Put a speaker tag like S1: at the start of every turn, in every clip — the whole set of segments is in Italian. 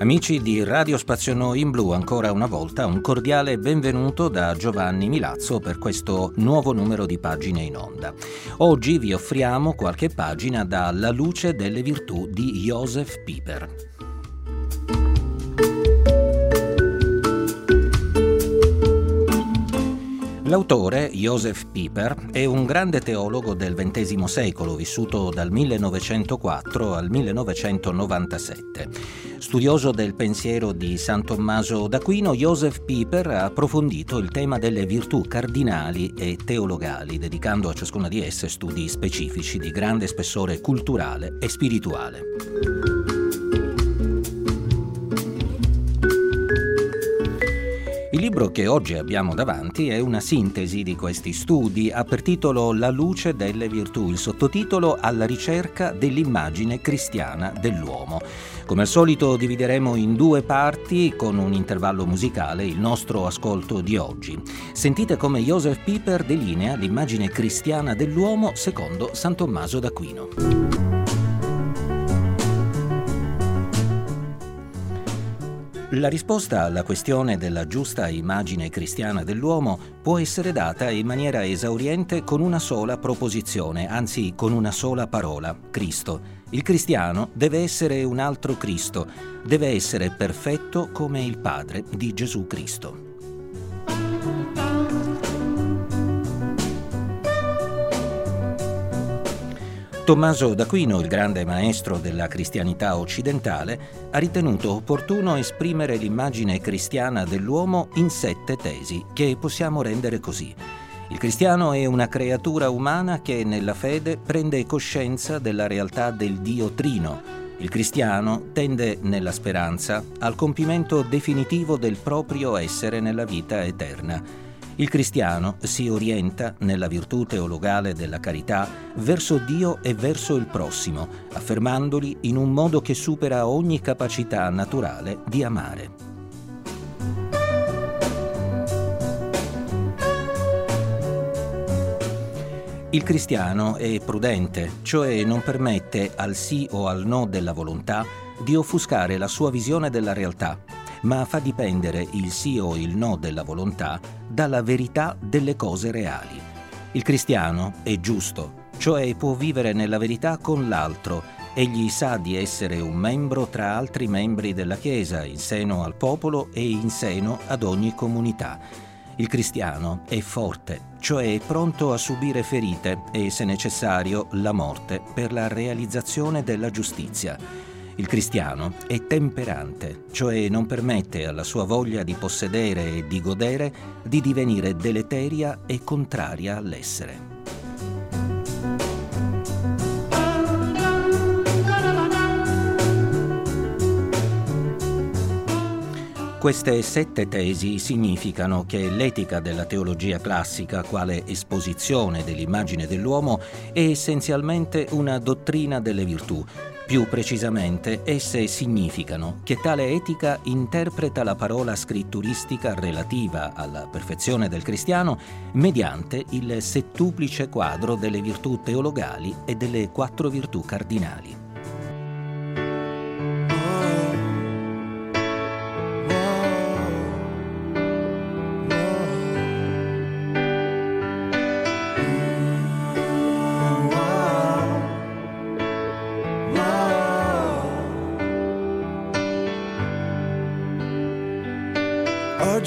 S1: Amici di Radio Spazio Noi in Blu, ancora una volta un cordiale benvenuto da Giovanni Milazzo per questo nuovo numero di pagine in onda. Oggi vi offriamo qualche pagina da La luce delle virtù di Joseph Pieper. L'autore, Joseph Pieper, è un grande teologo del XX secolo, vissuto dal 1904 al 1997. Studioso del pensiero di San Tommaso d'Aquino, Joseph Pieper ha approfondito il tema delle virtù cardinali e teologali, dedicando a ciascuna di esse studi specifici di grande spessore culturale e spirituale. Libro che oggi abbiamo davanti è una sintesi di questi studi, ha per titolo La luce delle virtù, il sottotitolo Alla ricerca dell'immagine cristiana dell'uomo. Come al solito divideremo in due parti con un intervallo musicale il nostro ascolto di oggi. Sentite come Joseph Pieper delinea l'immagine cristiana dell'uomo secondo San Tommaso d'Aquino. La risposta alla questione della giusta immagine cristiana dell'uomo può essere data in maniera esauriente con una sola proposizione, anzi con una sola parola, Cristo. Il cristiano deve essere un altro Cristo, deve essere perfetto come il Padre di Gesù Cristo. Tommaso d'Aquino, il grande maestro della cristianità occidentale, ha ritenuto opportuno esprimere l'immagine cristiana dell'uomo in sette tesi, che possiamo rendere così. Il cristiano è una creatura umana che nella fede prende coscienza della realtà del Dio Trino. Il cristiano tende nella speranza al compimento definitivo del proprio essere nella vita eterna il cristiano si orienta nella virtù teologale della carità verso Dio e verso il prossimo, affermandoli in un modo che supera ogni capacità naturale di amare. Il cristiano è prudente, cioè non permette al sì o al no della volontà di offuscare la sua visione della realtà ma fa dipendere il sì o il no della volontà dalla verità delle cose reali. Il cristiano è giusto, cioè può vivere nella verità con l'altro, egli sa di essere un membro tra altri membri della Chiesa, in seno al popolo e in seno ad ogni comunità. Il cristiano è forte, cioè è pronto a subire ferite e, se necessario, la morte per la realizzazione della giustizia. Il cristiano è temperante, cioè non permette alla sua voglia di possedere e di godere di divenire deleteria e contraria all'essere. Queste sette tesi significano che l'etica della teologia classica, quale esposizione dell'immagine dell'uomo, è essenzialmente una dottrina delle virtù, più precisamente, esse significano che tale etica interpreta la parola scritturistica relativa alla perfezione del cristiano mediante il settuplice quadro delle virtù teologali e delle quattro virtù cardinali.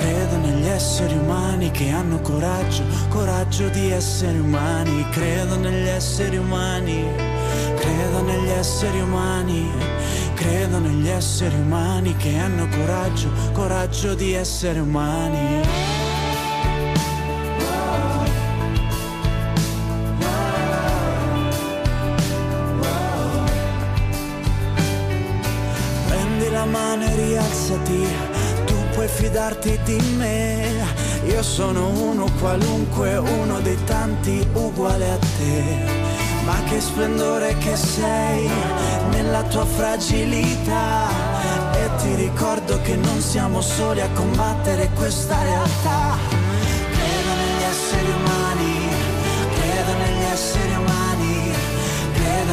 S2: Credo negli esseri umani che hanno coraggio, coraggio di essere umani. Credo negli esseri umani, esseri umani, credo negli esseri umani che hanno coraggio, coraggio di essere umani. rialzati, tu puoi fidarti di me. Io sono uno qualunque, uno dei tanti uguale a te. Ma che splendore che sei nella tua fragilità. E ti ricordo che non siamo soli a combattere questa realtà. Credo negli esseri umani,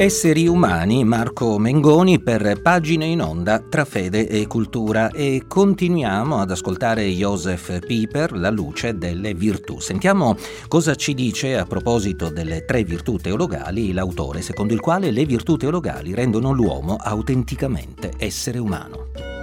S1: Esseri umani, Marco Mengoni per Pagine in onda tra fede e cultura e continuiamo ad ascoltare Joseph Pieper, La luce delle virtù. Sentiamo cosa ci dice a proposito delle tre virtù teologali l'autore, secondo il quale le virtù teologali rendono l'uomo autenticamente essere umano.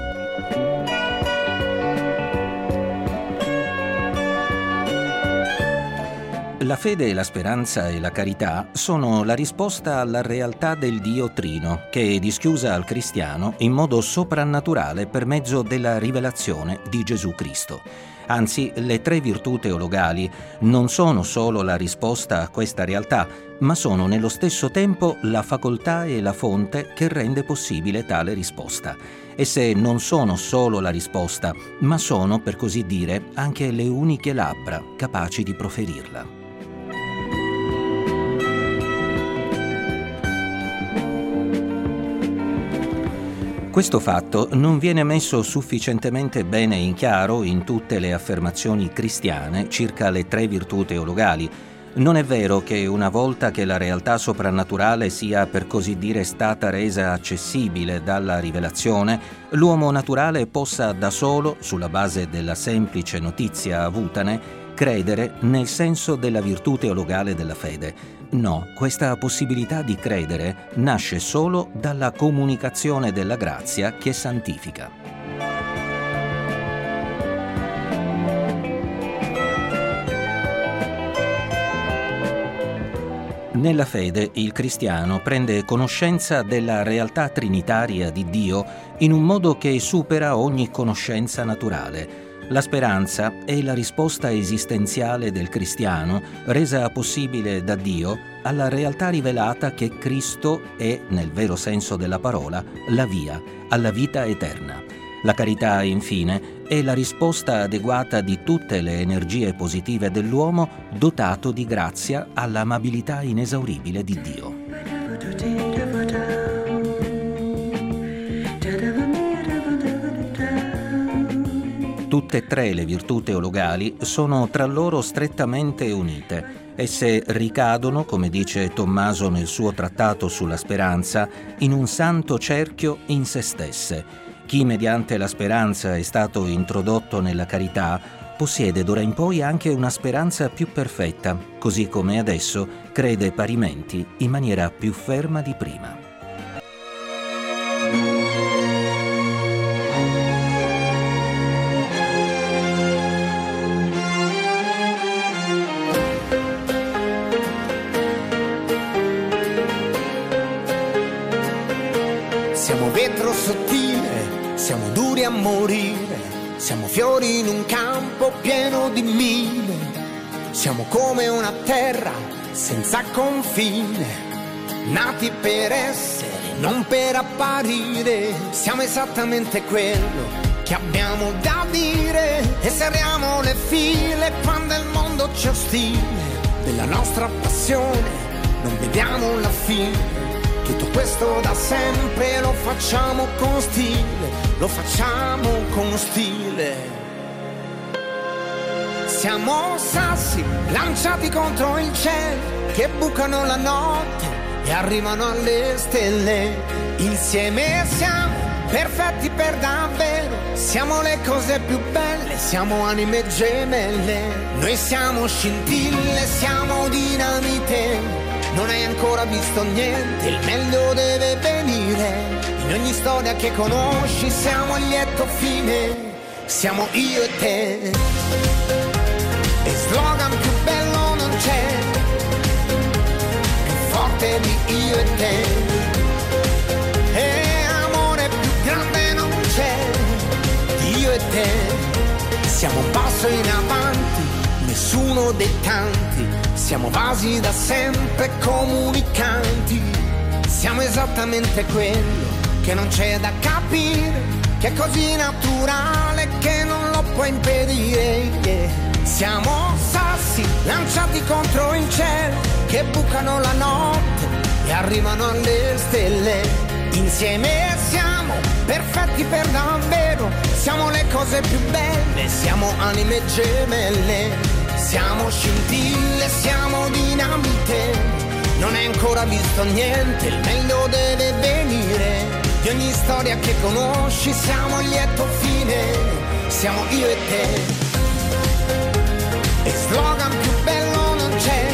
S1: La fede, la speranza e la carità sono la risposta alla realtà del Dio Trino, che è dischiusa al cristiano in modo soprannaturale per mezzo della rivelazione di Gesù Cristo. Anzi, le tre virtù teologali non sono solo la risposta a questa realtà, ma sono nello stesso tempo la facoltà e la fonte che rende possibile tale risposta. Esse non sono solo la risposta, ma sono, per così dire, anche le uniche labbra capaci di proferirla. Questo fatto non viene messo sufficientemente bene in chiaro in tutte le affermazioni cristiane circa le tre virtù teologali. Non è vero che una volta che la realtà soprannaturale sia per così dire stata resa accessibile dalla rivelazione, l'uomo naturale possa da solo, sulla base della semplice notizia avutane, credere nel senso della virtù teologale della fede No, questa possibilità di credere nasce solo dalla comunicazione della grazia che santifica. Nella fede il cristiano prende conoscenza della realtà trinitaria di Dio in un modo che supera ogni conoscenza naturale la speranza è la risposta esistenziale del cristiano resa possibile da Dio alla realtà rivelata che Cristo è, nel vero senso della parola, la via alla vita eterna. La carità, infine, è la risposta adeguata di tutte le energie positive dell'uomo dotato di grazia all'amabilità inesauribile di Dio. Tutte e tre le virtù teologali sono tra loro strettamente unite. Esse ricadono, come dice Tommaso nel suo trattato sulla speranza, in un santo cerchio in se stesse. Chi mediante la speranza è stato introdotto nella carità possiede d'ora in poi anche una speranza più perfetta, così come adesso crede parimenti in maniera più ferma di prima.
S3: Campo pieno di mine, siamo come una terra senza confine, nati per essere, non per apparire, siamo esattamente quello che abbiamo da dire. E serriamo le file quando il mondo ci ostile, della nostra passione non vediamo la fine. Tutto questo da sempre lo facciamo con stile, lo facciamo con stile. Siamo sassi lanciati contro il cielo che bucano la notte e arrivano alle stelle. Insieme siamo perfetti per davvero, siamo le cose più belle, siamo anime gemelle. Noi siamo scintille, siamo dinamite non hai ancora visto niente, il meglio deve venire. In ogni storia che conosci siamo a lieto fine, siamo io e te. E slogan più bello non c'è, più forte di io e te. E amore più grande non c'è, io e te. Siamo un passo in avanti, nessuno dei tanti siamo vasi da sempre comunicanti, siamo esattamente quello che non c'è da capire, che è così naturale che non lo puoi impedire. Yeah. Siamo sassi lanciati contro il cielo, che bucano la notte e arrivano alle stelle. Insieme siamo perfetti per davvero, siamo le cose più belle, siamo anime gemelle siamo scintille, siamo dinamite, non hai ancora visto niente, il meglio deve venire. Di ogni storia che conosci siamo lieto fine, siamo io e te. E slogan più bello non c'è,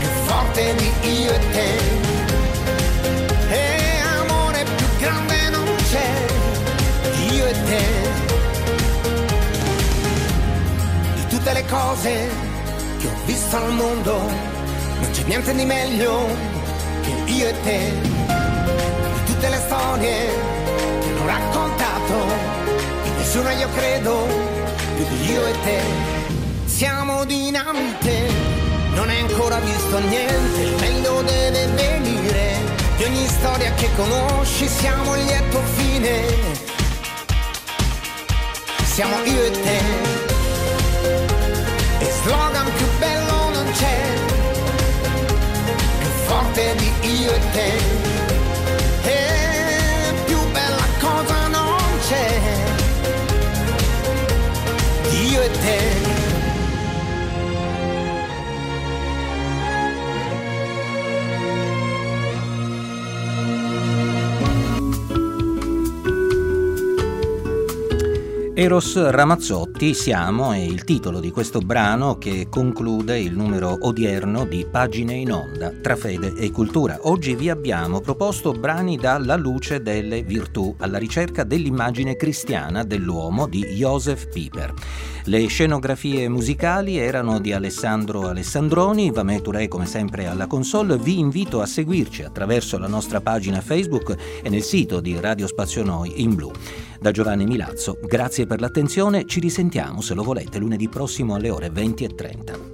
S3: più forte di io e te. E amore più grande non c'è, di io e te. tutte le cose che ho visto al mondo, non c'è niente di meglio che io e te. Di tutte le storie che ho raccontato, di nessuno io credo di io e te. Siamo dinamite, non hai ancora visto niente, il meglio deve venire. Di ogni storia che conosci siamo il lieto fine. Siamo io e te slogan più bello non c'è, più forte di io e te.
S1: Eros Ramazzotti siamo è il titolo di questo brano che conclude il numero odierno di Pagine in Onda tra fede e cultura. Oggi vi abbiamo proposto brani dalla luce delle virtù alla ricerca dell'immagine cristiana dell'uomo di Joseph Pieper. Le scenografie musicali erano di Alessandro Alessandroni, Vamè Touré come sempre alla console. Vi invito a seguirci attraverso la nostra pagina Facebook e nel sito di Radio Spazio Noi in blu. Da Giovanni Milazzo, grazie per l'attenzione, ci risentiamo se lo volete lunedì prossimo alle ore 20 e 30.